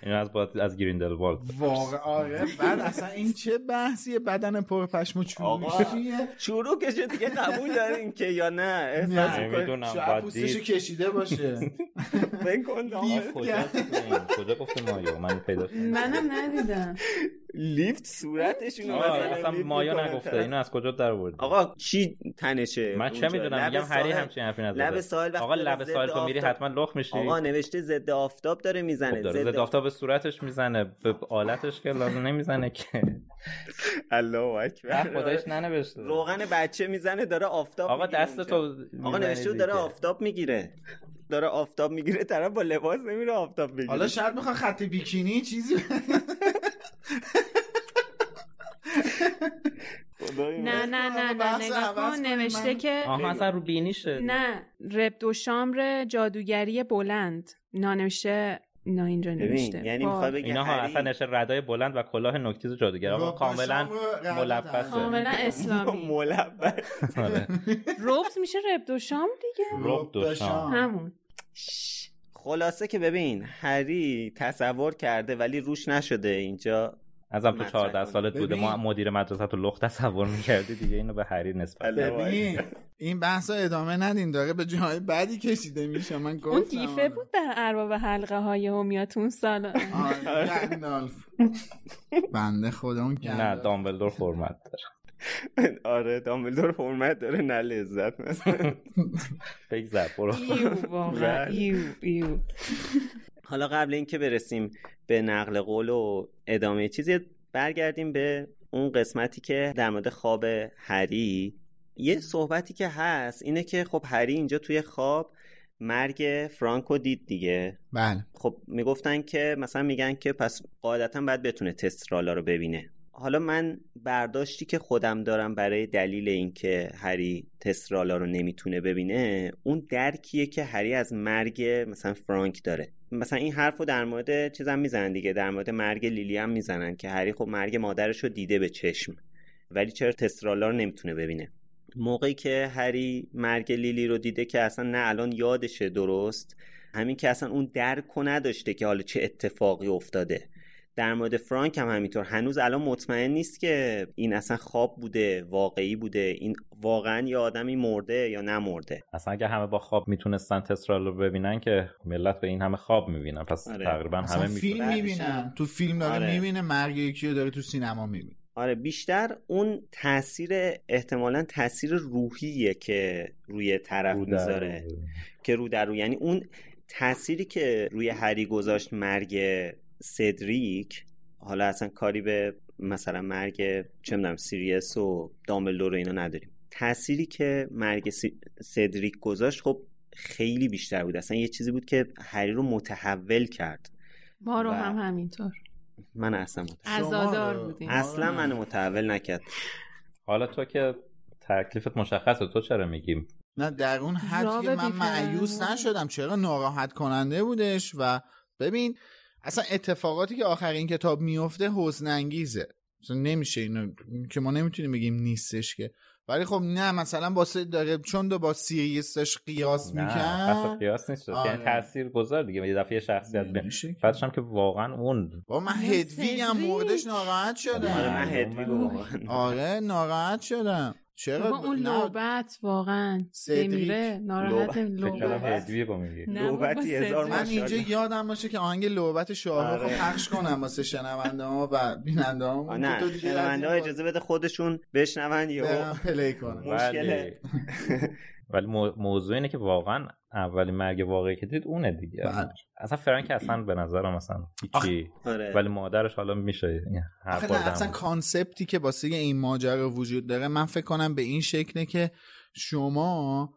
Speaker 3: این از باید از گریندلوالد
Speaker 5: واقعا آره بعد اصلا این چه بحثیه بدن پر پشم و
Speaker 2: آقا.
Speaker 5: چروکیه
Speaker 2: چروکشو دیگه قبول دارین که یا نه احساس؟
Speaker 3: نمی‌دونم.
Speaker 5: شاید پوستشو. کشیده باشه
Speaker 2: فکر کن دامبلدور.
Speaker 3: کجاست این؟ کجا گفته مایو من پیدا
Speaker 6: منم ندیدم
Speaker 2: لیفت صورتشون مثلا
Speaker 3: مایا نگفته. اینو از کجا در آوردی
Speaker 2: آقا چی تنشه
Speaker 3: من چه؟ می‌دونم میگم هری همچین حرفی نزده
Speaker 2: لب ساحل
Speaker 3: آقا لب
Speaker 2: ضد
Speaker 3: ساحل تو میری
Speaker 2: آفتاب-
Speaker 3: حتما لخ میشی
Speaker 2: آقا نوشته ضد آفتاب داره
Speaker 3: خب
Speaker 2: می‌زنه
Speaker 3: ضد آفتاب به صورتش می‌زنه به آلتش که لازم نمی‌زنه که
Speaker 2: الله اکبر
Speaker 3: خودش ننوشته
Speaker 2: روغن بچه می‌زنه داره آفتاب
Speaker 3: آقا دست. تو
Speaker 2: آقا نوشته داره. آفتاب می‌گیره داره آفتاب می‌گیره طرف با لباس نمیره آفتاب بگیره
Speaker 5: حالا شاید می‌خوان خط بیکینی چیزی.
Speaker 6: نه نه نه نه نگاه کن. نوشته که
Speaker 3: آها اصلا رو بینیشه
Speaker 6: نه رب دو شامر جادوگری بلند. نه نوشته نه اینجا نوشته.
Speaker 2: یعنی
Speaker 3: اینا ها اصلا نشه ردای بلند و کلاه نکتیز جادوگر. آقا
Speaker 5: رب
Speaker 3: کاملا ملبسه.
Speaker 6: کاملا اسلامی.
Speaker 2: ملبس.
Speaker 3: آره.
Speaker 6: روبز میشه رب دو شام دیگه.
Speaker 3: رب دو شام.
Speaker 6: همون.
Speaker 2: خلاصه که ببین هری تصور کرده ولی روش نشده اینجا
Speaker 3: ازم تو
Speaker 2: مطرح
Speaker 3: 14
Speaker 2: کنه.
Speaker 3: سالت بوده. ما مدیر مدرسه تو لخت تصور می‌کردی دیگه. اینو به هری نسبت بده.
Speaker 5: ببین این بحث ادامه ندین. داره به جای بعدی کشیده میشه. من گفتم.
Speaker 6: اون گیفه بود بر ارباب حلقه های همیاتون سال
Speaker 5: گندالف. بنده خدا اون
Speaker 3: نه. دامبلدور حرمت داره.
Speaker 2: آره دامبلدور حرمت داره نه لذت مثلا.
Speaker 3: بگذر برو.
Speaker 2: بله. حالا قبل اینکه برسیم به نقل قول و ادامه چیزی برگردیم به اون قسمتی که در مورد خواب هری. یه صحبتی که هست اینه که خب هری اینجا توی خواب مرگ فرانکو دید دیگه.
Speaker 5: بله.
Speaker 2: خب می‌گفتن که مثلا میگن که پس قاعدتا باید بتونه تسترالا رو ببینه. حالا من برداشتی که خودم دارم برای دلیل اینکه هری تسترالا رو نمی‌تونه ببینه اون درکیه که هری از مرگ مثلا فرانک داره. مثلا این حرف رو در مورد چیزم می‌زنن دیگه در مورد مرگ لیلی هم می‌زنن که هری خب مرگ مادرش رو دیده به چشم. ولی چرا تسترالا رو نمی‌تونه ببینه؟ موقعی که هری مرگ لیلی رو دیده که اصلا نه الان یادشه درست همین که اصلا اون درک نداشته که حالا چه اتفاقی افتاده. در مورد فرانک هم همینطور. هنوز الان مطمئن نیست که این اصلا خواب بوده واقعی بوده. این واقعا یه آدمی مرده یا نمرده.
Speaker 3: اصلا اگه همه با خواب می‌تونستن تسرال رو ببینن که ملت به این همه خواب می‌بینن. پس آره. تقریبا همه
Speaker 5: فیلم می‌بینن. تو فیلم داره آره. می‌بینه مرگ یکی رو داره تو سینما می‌بینه.
Speaker 2: آره بیشتر اون تاثیر احتمالا تاثیر روحیه که روی طرف می‌ذاره. که رو در رو یعنی اون تأثیری که روی هری گذاشت مرگ سدریک حالا اصلا کاری به مثلا مرگ چه می‌دونم سیریس و دامبلدور و اینا نداریم. تأثیری که مرگ سدریک گذاشت خب خیلی بیشتر بود. اصلا یه چیزی بود که هری رو متحول کرد.
Speaker 6: ما رو هم همینطور.
Speaker 2: من اصلا
Speaker 6: متحول. بودیم.
Speaker 2: اصلا من متحول نکرد.
Speaker 3: حالا تو که تکلیفت مشخصه تو چرا میگیم؟
Speaker 5: نه در اون حد که من معیوس نشدم. چرا ناراحت کننده بودش؟ و ببین اصلا اتفاقاتی که آخر این کتاب میفته حزن انگیزه نمیشه اینو که ما نمی‌تونیم بگیم نیستش که. ولی خب نه مثلا باسه داره چون دو با سیریس داشت قیاس میکن
Speaker 3: قیاس نیست. یعنی آره. تاثیر گذار دیگه. یه دفعه شخصیت بین بعدش هم که واقعا اون.
Speaker 5: با من هدویگ هم موردش ناراحت شدم.
Speaker 2: آره من هدویگ
Speaker 5: آره ناراحت شدم. چرا
Speaker 6: اون لوبت واقعا بمیره ناراحت
Speaker 2: لوبتی هزار
Speaker 5: من اینجا یادم باشه که آهنگ لوبت شاه رو پخش کنم واسه شنونده ها و بیننده ها.
Speaker 2: نه شنونده ها اجازه بده خودشون بشنون
Speaker 5: یا پلی کنن
Speaker 2: مشکله
Speaker 3: ولی موضوع اینه که واقعا اولین مرگ واقعی که دید اونه دیگه. بله. اصلا فرانک اصلا به نظرم مثلا هیچی
Speaker 2: آره.
Speaker 3: ولی مادرش حالا میشه
Speaker 5: اصلا کانسپتی که واسه این ماجرا وجود داره من فکر کنم به این شکله که شما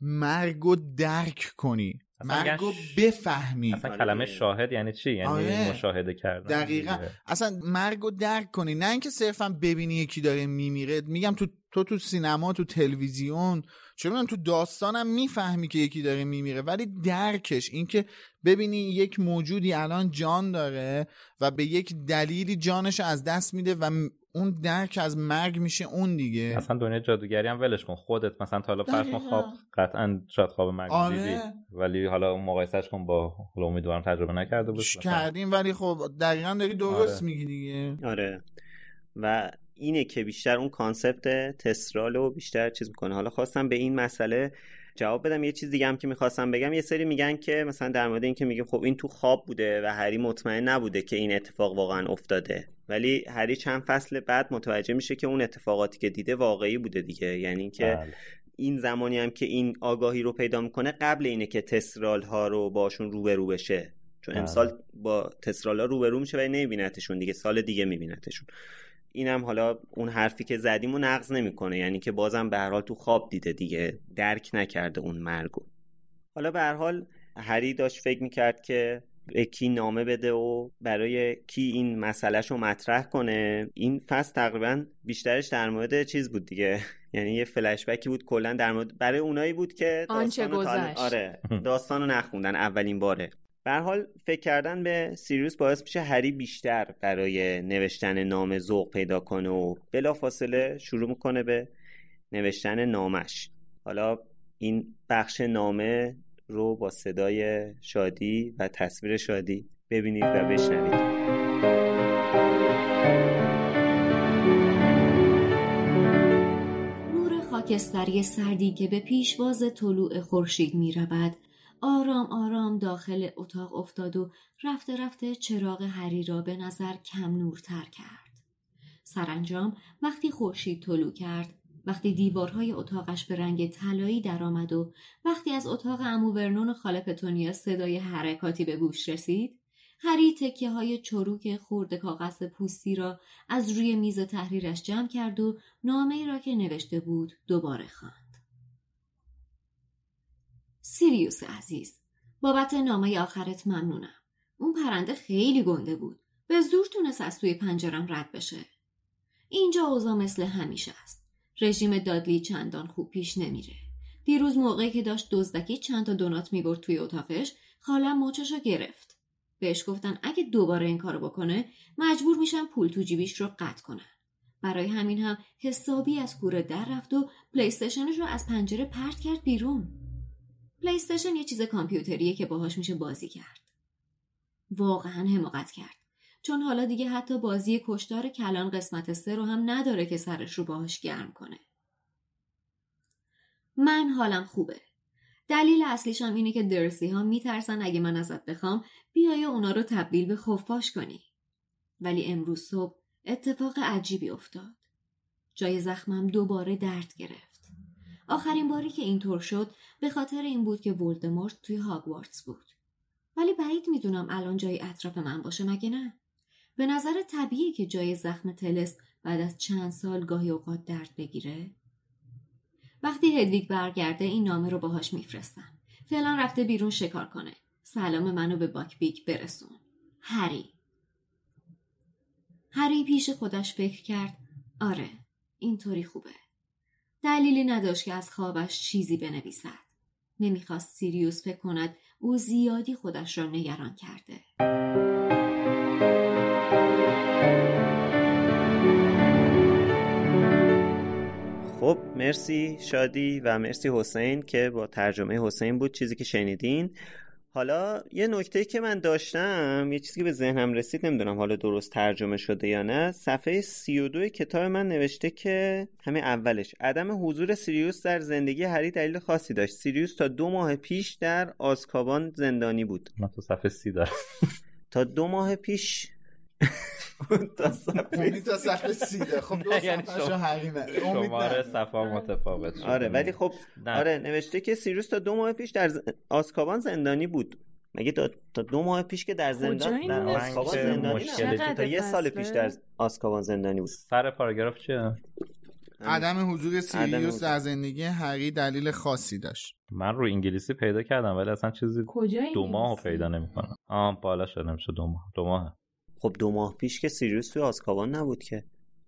Speaker 5: مرگ و درک کنی مرگ و بفهمی.
Speaker 3: اصلا کلمه شاهد یعنی چی؟ یعنی آره. مشاهده کردن
Speaker 5: دقیقا. اصلا مرگ و درک کنی نه اینکه صرفا ببینی یکی داره میمیره. میگم تو تو تو سینما تو تلویزیون چون تو داستانم می‌فهمی که یکی داره میمیره. ولی درکش اینکه ببینی یک موجودی الان جان داره و به یک دلیلی جانش از دست میده و اون درک از مرگ میشه اون دیگه.
Speaker 3: اصلا دنیا جادوگری هم ولش کن. خودت مثلا تا حالا فرض خواب قطعا شاید خواب مرگ آره. دیدی. ولی حالا اون مقایسهش کن با حالا امیدوارم تجربه نکرده باشی.
Speaker 5: کردیم ولی خب دقیقا داری درست آره. میگی دیگه.
Speaker 2: آره. و اینه که بیشتر اون کانسپت تسرال رو بیشتر چیز می‌کنه. حالا خواستم به این مسئله جواب بدم. یه چیز دیگه هم که می‌خواستم بگم یه سری میگن که مثلا در مورد این که میگیم خب این تو خواب بوده و هری مطمئن نبوده که این اتفاق واقعا افتاده. ولی هری چند فصل بعد متوجه میشه که اون اتفاقاتی که دیده واقعی بوده دیگه. یعنی که بله. این زمانی هم که این آگاهی رو پیدا می‌کنه قبل اینه که تسرال ها رو باشون روبرو بشه. چون امسال بله. با تسرال ها روبرو میشه و نمیبینتشون دیگه. سال دیگه میبینتشون. اینم حالا اون حرفی که زدیم و نقض نمی‌کنه. یعنی که بازم به هر حال تو خواب دیده دیگه. درک نکرده اون مرگو. حالا به هر حال هری داشت فکر می‌کرد که کی نامه بده و برای کی این مسئلهش رو مطرح کنه. این فصل تقریبا بیشترش در مورد چیز بود دیگه. یعنی یه فلشبکی بود کلا در مورد برای اونایی بود که
Speaker 6: داستان
Speaker 2: آره. داستان رو نخوندن اولین باره. به حال فکر کردن به سیریوس باعث میشه هری بیشتر برای نوشتن نام ذوق پیدا کنه و بلافاصله شروع می‌کنه به نوشتن نامش. حالا این بخش نامه رو با صدای شادی و تصویر شادی ببینید و بشنوید.
Speaker 7: نور خاکستری سردی که به پیشواز طلوع خورشید می رود آرام آرام داخل اتاق افتاد و رفته رفته چراغ هری را به نظر کم نورتر کرد. سرانجام وقتی خورشید طلوع کرد وقتی دیوارهای اتاقش به رنگ طلایی درآمد و وقتی از اتاق امو ورنون خاله پتونیا صدای حرکاتی به گوش رسید هری تکیه های چروک خورد کاغذ پوستی را از روی میز تحریرش جمع کرد و نامه ای را که نوشته بود دوباره خواند. سیریوس عزیز. بابت نامه آخرت ممنونم. اون پرنده خیلی گنده بود. به زور تونست از توی پنجرم رد بشه. اینجا اوضاع مثل همیشه است. رژیم دادلی چندان خوب پیش نمیره. دیروز موقعی که داشت دزدکی چند تا دونات می‌برد توی اتاقش خالم موچشو گرفت. بهش گفتن اگه دوباره این کارو بکنه مجبور میشن پول تو جیبیش رو قطع کنن. برای همین هم حسابی از کوره در رفت و پلیستشنش رو از پنجره پرت کرد بیرون. پلیستشن یه چیز کامپیوتریه که باهاش میشه بازی کرد. واقعا حماقت کرد. چون حالا دیگه حتی بازی کشتار کلان قسمت سه رو هم نداره که سرش رو باهاش گرم کنه. من حالم خوبه. دلیل اصلیش هم اینه که درسی ها میترسن اگه من ازت بخوام بیای اونا رو تبدیل به خفاش کنی. ولی امروز صبح اتفاق عجیبی افتاد. جای زخمم دوباره درد گرفت. آخرین باری که اینطور شد به خاطر این بود که ولدمورت توی هاگوارتس بود. ولی بعید می‌دونم الان جای اطراف من باشه مگه نه؟ به نظر طبیعی که جای زخم تلس بعد از چند سال گاهی اوقات درد بگیره. وقتی هدویگ برگرده این نامه رو باهاش میفرستم. فعلا رفته بیرون شکار کنه. سلام منو به باکبیک برسون. هری. هری پیش خودش فکر کرد. آره اینطوری خوبه. دلیلی نداشت که از خوابش چیزی بنویسد. نمی‌خواست سیریوس فکر کند او زیادی خودش را نگران کرده.
Speaker 2: خب مرسی شادی و مرسی حسین که با ترجمه حسین بود چیزی که شنیدین. حالا یه نکته که من داشتم یه چیزی که به ذهنم رسید نمی‌دونم حالا درست ترجمه شده یا نه صفحه 32 کتاب من نوشته که همه اولش عدم حضور سیریوس در زندگی هری دلیل خاصی داشت. سیریوس تا دو ماه پیش در آسکابان زندانی بود.
Speaker 3: من تو صفحه سی دارم.
Speaker 2: تا دو ماه پیش
Speaker 5: تا صفحه سیده. خب دو
Speaker 3: یعنی شماره صفحه متفاوت
Speaker 2: آره ولی خب آره نوشته که سیروس تا دو ماه پیش در آسکابان زندانی بود. مگه تا دو ماه پیش که در زندان در آسکابان زندانی تا یه سال پیش در آسکابان زندانی بود.
Speaker 3: سر پاراگراف چیه؟
Speaker 5: عدم حضور سیریوس در زندگی هری دلیل خاصی داشت.
Speaker 3: من رو انگلیسی پیدا کردم ولی اصلا چیزی دو ماه پیدا نمی‌کنم. آه بالا شده نمیشه دو ماه. دو ماه
Speaker 2: خب دو ماه پیش که سیریوس توی آسکابان نبود که.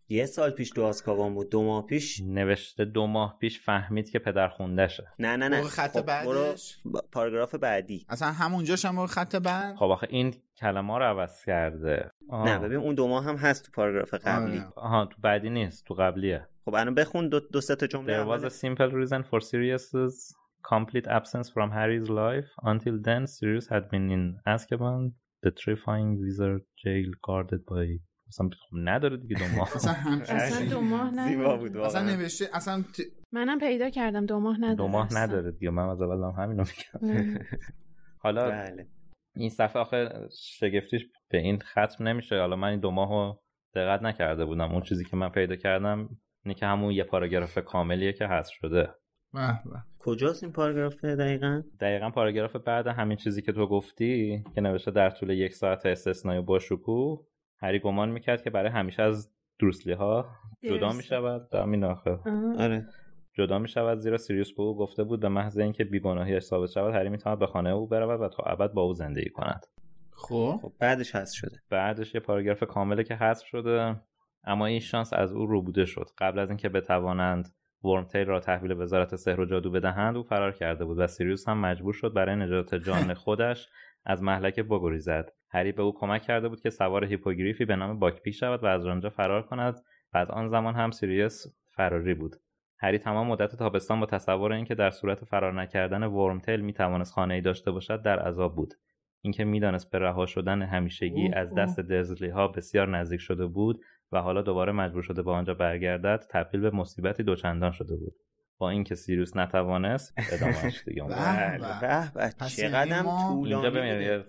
Speaker 2: یه سال پیش تو آسکابان بود دو ماه پیش.
Speaker 3: نوشته دو ماه پیش فهمید که پدر خوندشه
Speaker 2: نه نه نه.
Speaker 5: خط
Speaker 2: خب
Speaker 5: بعدش؟
Speaker 2: پاراگراف بعدی.
Speaker 5: اصلا همونجاش هم خط بعد؟
Speaker 3: خب آخه این کلمه رو عوض کرده.
Speaker 2: آه. نه ببین اون دو ماه هم هست تو پاراگراف قبلی.
Speaker 3: آها تو بعدی نیست تو قبلیه.
Speaker 2: خب الان بخون دو, دو سه تا جمله
Speaker 3: There was a simple reason for Sirius's complete absence from Harry's life. Until then Sirius had been in Azkaban the terrifying wizard jail guarded by اصلا نداره دیگه دو ماه.
Speaker 5: اصلا
Speaker 6: اصلا دو ماه
Speaker 2: زیبا بود
Speaker 5: اصلا نوشته اصلا ت...
Speaker 6: منم پیدا کردم دو ماه نداره
Speaker 3: دو ماه نداره دیگه من از اول هم همینو میگم. حالا
Speaker 2: بله.
Speaker 3: این صفحه آخه شگفتیش به این ختم نمیشه. حالا من این دو ماهو دقت نکرده بودم. اون چیزی که من پیدا کردم اینه که همون یه پاراگراف کاملیه که هست شده.
Speaker 5: به به.
Speaker 2: کجاست این پاراگراف دقیقا؟
Speaker 3: دقیقا پاراگراف بعد همین چیزی که تو گفتی که نوشته در طول یک ساعت استثنایی با شکوه هری گمان می‌کرد که برای همیشه از دروسلی ها جدا می‌شود. همین آخه
Speaker 2: آره.
Speaker 3: جدا می شود زیرا سیریوس به او گفته بود به محض اینکه بیگناهیش ثابت شود هری می‌تواند به خانه او برود و تا ابد با او زندگی کند.
Speaker 5: خب.
Speaker 2: خب بعدش هست شده.
Speaker 3: بعدش یه پاراگراف کامله که حذف شده اما این شانس از او روبوده شد. قبل از اینکه بتوانند ورمتیل را تحویل وزارت سحر و جادو بدهند او فرار کرده بود و سیریوس هم مجبور شد برای نجات جان خودش از مهلکه بگریزد. هری به او کمک کرده بود که سوار هیپوگریفی به نام باکبیک شود و از آنجا فرار کند و از آن زمان هم سیریوس فراری بود. هری تمام مدت تابستان با تصور اینکه در صورت فرار نکردن ورمتیل می‌توانست خانه ای داشته باشد در عذاب بود. اینکه می‌دانست به رها شدن همیشگی از دست دورسلی ها بسیار نزدیک شده بود و حالا دوباره مجبور شده به آنجا برگردد تبدیل به مصیبتی دوچندان شده بود. با اینکه سیریوس نتوانست ادامهش دیگه
Speaker 2: به به چقدر
Speaker 3: اینجا ببینید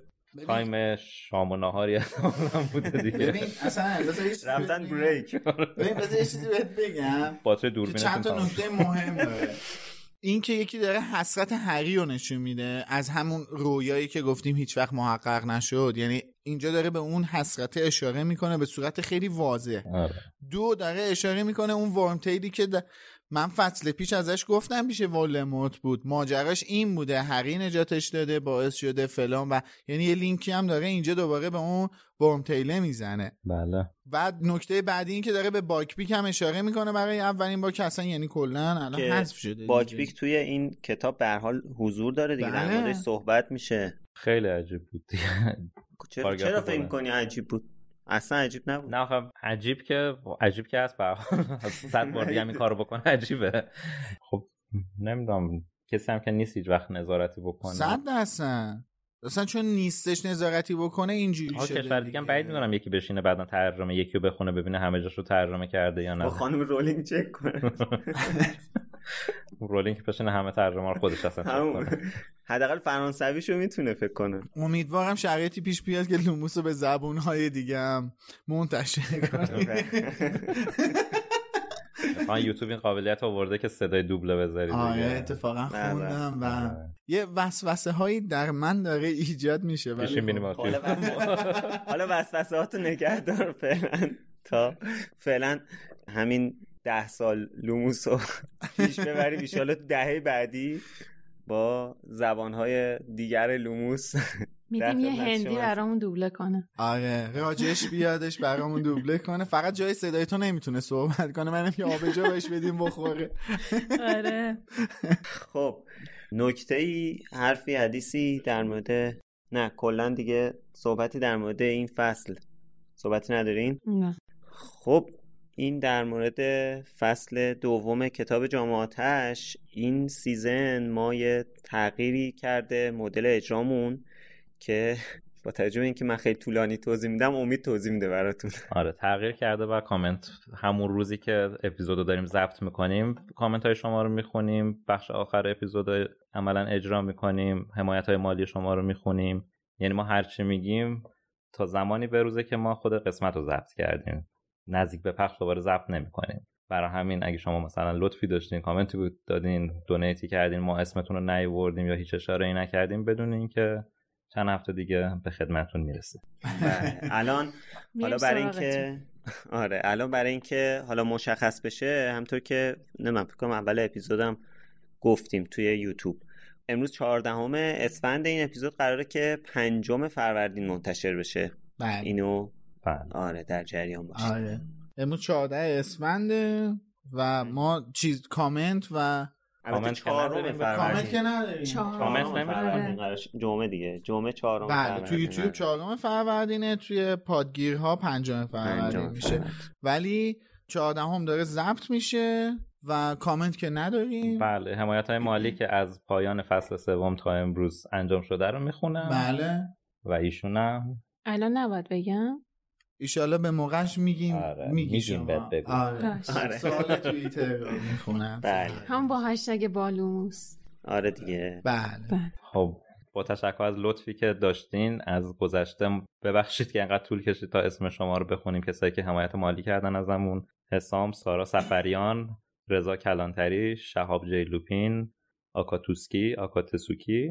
Speaker 3: تایم شام و نهاری هم بوده دیگه.
Speaker 5: ببین اصلا
Speaker 2: رفتن break.
Speaker 5: ببین بذار یه چیزی بهت بگم.
Speaker 3: باتری دوربینتون
Speaker 5: چند تا نکته مهم داره این که یکی داره حسرت هری رو نشون میده از همون رویایی که گفتیم هیچ وقت محقق نشد. یعنی اینجا داره به اون حسرت اشاره می‌کنه به صورت خیلی واضح.
Speaker 3: آره.
Speaker 5: دو داره اشاره می‌کنه اون ورمتیلی که من فصل پیش ازش گفتم پیش ولدمورت بود. ماجراش این بوده هری نجاتش داده باعث شده فلان و یعنی یه لینکی هم داره اینجا دوباره به اون ورمتیله می‌زنه.
Speaker 3: بله.
Speaker 5: بعد نکته بعدی این که داره به باکپیک هم اشاره می‌کنه برای اولین بار که اصلا یعنی کلا الان حذف شده
Speaker 2: باکپیک توی این کتاب به حال حضور داره دیگه در موردش صحبت میشه.
Speaker 3: خیلی عجیب بود.
Speaker 2: چرا, چرا فکر کنی عجیب بود؟ اصلا عجیب نبود.
Speaker 3: نه آخه عجیب که عجیب که هست صد بار دیگه همین کارو بکنه عجیبه. خب نمی‌دونم کسی هم که نیست هیچ وقت نظارتی بکنه.
Speaker 5: صد درصد. اصلا چون نیستش نظارتی بکنه اینجوری شده
Speaker 3: کشور دیگه بعید می‌دونم یکی بشینه بعدا ترجمه یکی رو بخونه ببینه همه جاشو ترجمه کرده یا
Speaker 2: با
Speaker 3: نه
Speaker 2: خانم رولینگ چک کنه.
Speaker 3: رولینگ بشینه همه ترجمه رو خودش اصلا. کنه.
Speaker 2: حداقل فرانسویشو می‌تونه فکر کنه
Speaker 5: امیدوارم شرایطی پیش بیاد که لوموس رو به زبونهای دیگه هم منتشر کنیم
Speaker 3: اتفاقا یوتیوب این قابلیت آورده که صدای دوبله بذاری
Speaker 5: آره. اتفاقا
Speaker 2: بله.
Speaker 5: خوندم و
Speaker 3: آره.
Speaker 5: یه وسوسه هایی در من داره ایجاد میشه ولی خب.
Speaker 2: حالا وسوسه- وسوسهاتو نگه دار فعلا تا فعلا همین ده سال لوموس رو پیش ببریم ایشالا تو دهه بعدی با زبانهای دیگر لوموس
Speaker 6: میگیم یه هندی برامون دوبله کنه.
Speaker 5: آره راجش بیادش برامون دوبله کنه. فقط جای صدای تو نمی‌تونه صحبت کنه. منم یه آبجو بهش بدیم بخوره.
Speaker 6: آره.
Speaker 2: خب نکته ای حرفی حدیثی در مورد نه کلا دیگه صحبتی در مورد این فصل. صحبتی ندارین؟
Speaker 6: نه.
Speaker 2: خب این در مورد فصل دوم کتاب جام آتش این season ما یه تغییری کرده مدل اجرامون که با توجه به اینکه من خیلی طولانی توضیح میدم امید توضیح میده براتون.
Speaker 3: آره تغییر کرده و کامنت همون روزی که اپیزودو داریم ضبط می‌کنیم کامنت های شما رو می‌خونیم بخش آخر اپیزود عملا اجرا می‌کنیم حمایت های مالی شما رو می‌خونیم. یعنی ما هرچی میگیم تا زمانی به روزه که ما خود قسمت رو ضبط کردیم. نزدیک به پخش دوباره ضبط نمی‌کنیم برای همین اگه شما مثلا لطفی داشتین کامنتی بود دادین دونیتی کردین ما اسمتون رو نیوردیم یا هیچ اشاره ای نکردیم بدون اینکه چند هفته دیگه به خدمتتون می‌رسه
Speaker 2: بله. الان حالا برای. اینکه آره الان برای اینکه حالا مشخص بشه همطور که نمی‌دونم فکر کنم اول اپیزودم گفتیم توی یوتیوب امروز 14 اسفند این اپیزود قراره که پنجم فروردین منتشر بشه
Speaker 5: بله
Speaker 2: اینو
Speaker 3: بله.
Speaker 2: آره در جریان باشید
Speaker 5: آره. امروز 14 اسفنده و ما چیز کامنت و
Speaker 3: کامنت که
Speaker 2: چهارم
Speaker 3: نداریم،
Speaker 5: کامنت که نداریم.
Speaker 6: چهارم.
Speaker 3: کامنت
Speaker 2: ش- جمعه دیگه. جمعه چهارم
Speaker 5: بله تو. یوتیوب چهارم فروردینه توی پادگیرها پنجم فروردین میشه. ولی چهاردهم داره ضبط میشه و کامنت که نداریم.
Speaker 3: بله حمایت های مالی که از پایان فصل سوم تا امروز انجام شده رو می‌خونم.
Speaker 5: بله.
Speaker 3: و ایشونم.
Speaker 6: الان نباید بگم.
Speaker 5: ایشالله به موقعش میگیم
Speaker 3: آره،
Speaker 5: میگی
Speaker 3: میگیم بهت بگو.
Speaker 5: آره.
Speaker 2: آره.
Speaker 5: سوال توییتر رو می‌خونم.
Speaker 2: بله.
Speaker 6: هم با هشتگ بالوموس.
Speaker 2: آره دیگه.
Speaker 5: بله.
Speaker 6: بله.
Speaker 3: خب با تشکر از لطفی که داشتین از گذشته ببخشید که انقدر طول کشید تا اسم شما رو بخونیم. کسایی که حمایت مالی کردن ازمون حسام سارا سفریان رضا کلانتری شهاب جیلوپین آکاتوسکی آکاتسوکی.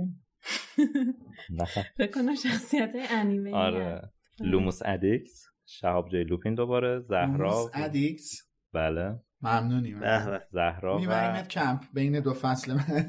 Speaker 6: فکر کنم شخصیت انیمه
Speaker 3: آره. لوموس ادیکس. شهاب جیلوپین دوباره زهرا
Speaker 5: ادیکس.
Speaker 3: بله.
Speaker 5: ممنونیم.
Speaker 2: به به.
Speaker 3: زهرا و
Speaker 5: کمپ بین دو فصل من.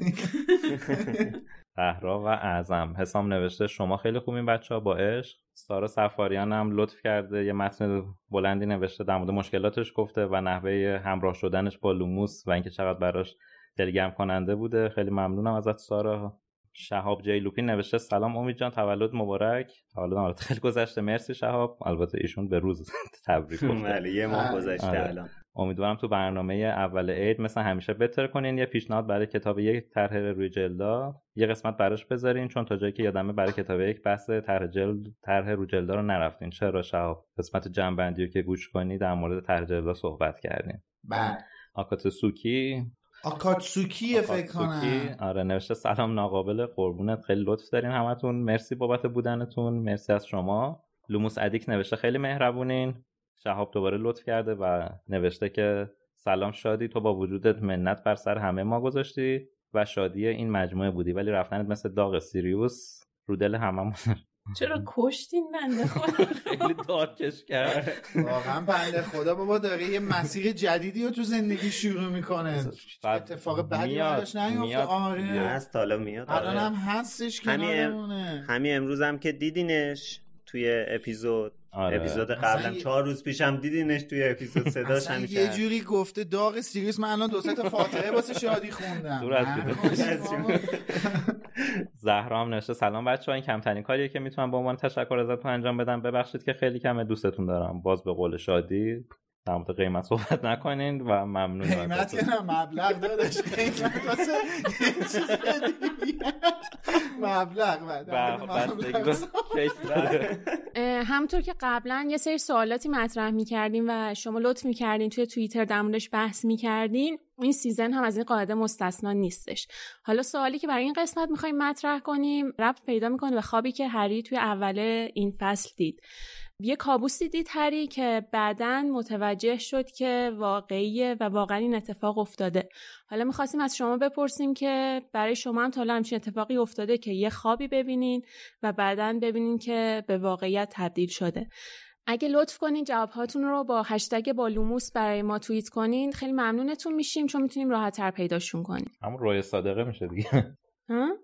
Speaker 3: زهرا و اعظم. حسام نوشته شما خیلی خوبین بچه ها با عشق. سارا سفاریان هم لطف کرده یه متن بلندی نوشته در مورد مشکلاتش گفته و نحوه همراه شدنش با لوموس و اینکه چقدر براش دلگرم کننده بوده. خیلی ممنونم ازت سارا. شهاب جیلوپین نوشته سلام امید جان تولد مبارک. تولد خیلی گذشته مرسی شهاب. البته ایشون به روز تبریک
Speaker 2: بله یه ماه
Speaker 5: بله.
Speaker 2: گذشته
Speaker 3: آره.
Speaker 2: الان.
Speaker 3: امیدوارم تو برنامه اول عید مثل همیشه بهتر کنین. یه پیشنهاد برای کتاب یک طرح روی جلدا یه قسمت براش بذارین چون تا جایی که یادمه برای کتاب یک بحث طرح جلد طرح رو جلدا رو نرفتین. چرا شهاب؟ قسمت جنبندی رو که گوش کنی در مورد طرح جلدا صحبت کردیم.
Speaker 5: بله.
Speaker 3: آکاتسوکی.
Speaker 5: آکاتسوکیه فکر
Speaker 3: آکاتسوکی،
Speaker 5: کنم.
Speaker 3: آره نوشته سلام ناقابل قربونت. خیلی لطف دارین همتون. مرسی بابت بودنتون. مرسی از شما. لوموس addict نوشته خیلی مهربونین. شهاب دوباره لطف کرده و نوشته که سلام شادی تو با وجودت منت بر سر همه ما گذاشتی و شادی این مجموعه بودی ولی رفتنت مثل داغ سیریوس رو دل هممون.
Speaker 6: چرا کشتین بنده خدا
Speaker 3: خیلی dark ش کرد.
Speaker 5: واقعا بنده خدا بابا داره یه مسیر جدیدی رو تو زندگی شروع می‌کنه. اتفاق بدی براش نیفته. آره.
Speaker 2: هست حالا میاد.
Speaker 5: الان
Speaker 2: آره.
Speaker 5: هم هستش
Speaker 2: همین
Speaker 5: کنارمونه.
Speaker 2: همین امروز هم که دیدینش توی اپیزود
Speaker 3: آره.
Speaker 2: اپیزود قبلم
Speaker 5: مثلا
Speaker 2: چهار روز پیشم دیدینش توی اپیزود صداش همیشه
Speaker 5: یه. جوری گفته داغ سیریوس من الان دو سه تا فاتحه واسه شادی خوندم
Speaker 3: دور از
Speaker 5: من
Speaker 3: دیده.
Speaker 5: خوشم.
Speaker 3: زهرام نوشته سلام بچه این کمترین کاریه که می‌تونم به عنوان تشکر ازتون انجام بدم ببخشید که خیلی کمه دوستتون دارم باز به قول شادی در مورد قیمت صحبت نکنین و ممنون
Speaker 5: قیمت نه؟ مبلغ داداش. قیمت واسه یه. مبلغ
Speaker 6: همونطور که قبلا یه سری سوالاتی مطرح می‌کردیم و شما لطف می‌کردین توی توییتر در موردش بحث می‌کردین این سیزن هم از این قاعده مستثنا نیستش. حالا سوالی که برای این قسمت می‌خوایم مطرح کنیم ربط پیدا می‌کنه به خوابی که هری توی اول این فصل دید. یه کابوسی دید هری که بعدا متوجه شد که واقعیه و واقعا این اتفاق افتاده. حالا می‌خواستیم از شما بپرسیم که برای شما هم تا حالا همچین اتفاقی افتاده که یه خوابی ببینین و بعدا ببینین که به واقعیت تبدیل شده. اگه لطف کنین جوابهاتون رو با هشتگ بالوموس برای ما توییت کنین. خیلی ممنونتون میشیم چون می‌تونیم راحتتر پیداشون کنیم.
Speaker 3: همون رویا صادقه میشه دیگه؟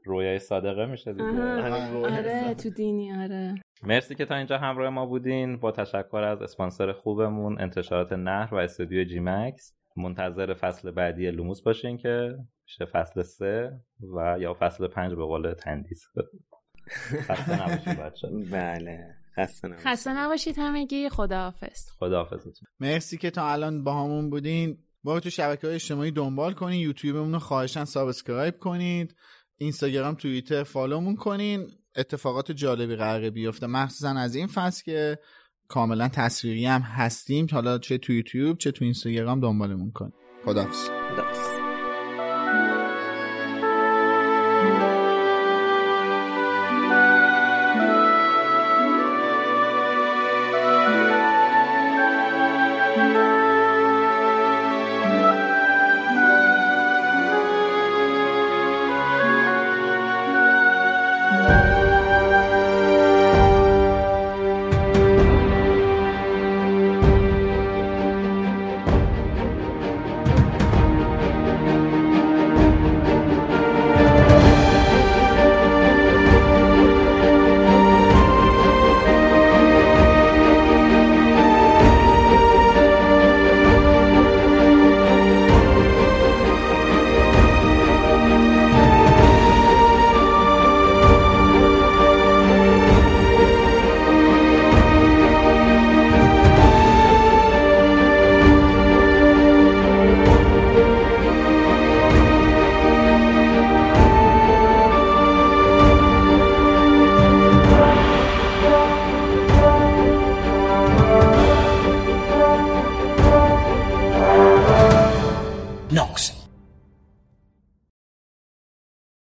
Speaker 3: رویای صادقه میشه دیگه.
Speaker 6: آره تو دینی آره.
Speaker 3: مرسی که تا اینجا همراه ما بودین. با تشکر از اسپانسر خوبمون انتشارات نهر و استودیو جی مکس منتظر فصل بعدی لوموس باشین که میشه فصل سه و یا فصل پنج به قول تندیس. خسته نباشید بچه
Speaker 2: بله خسته نباشید.
Speaker 6: خسته نباشید همگی. خداحافظ.
Speaker 3: خداحافظتون.
Speaker 5: مرسی که تا الان باهامون بودین. ما رو تو شبکه های اجتماعی دنبال کنین یوتیوبمون رو خواهشا subscribe کنید. اینستاگرام توییتر فالومون کنین. اتفاقات جالبی قراره بیفته. مخصوصا از این فصل که کاملا تصویری هم هستیم. حالا چه تو یوتیوب چه تو اینستاگرام دنبالمون کنین. خداحافظ.
Speaker 2: خداحافظ.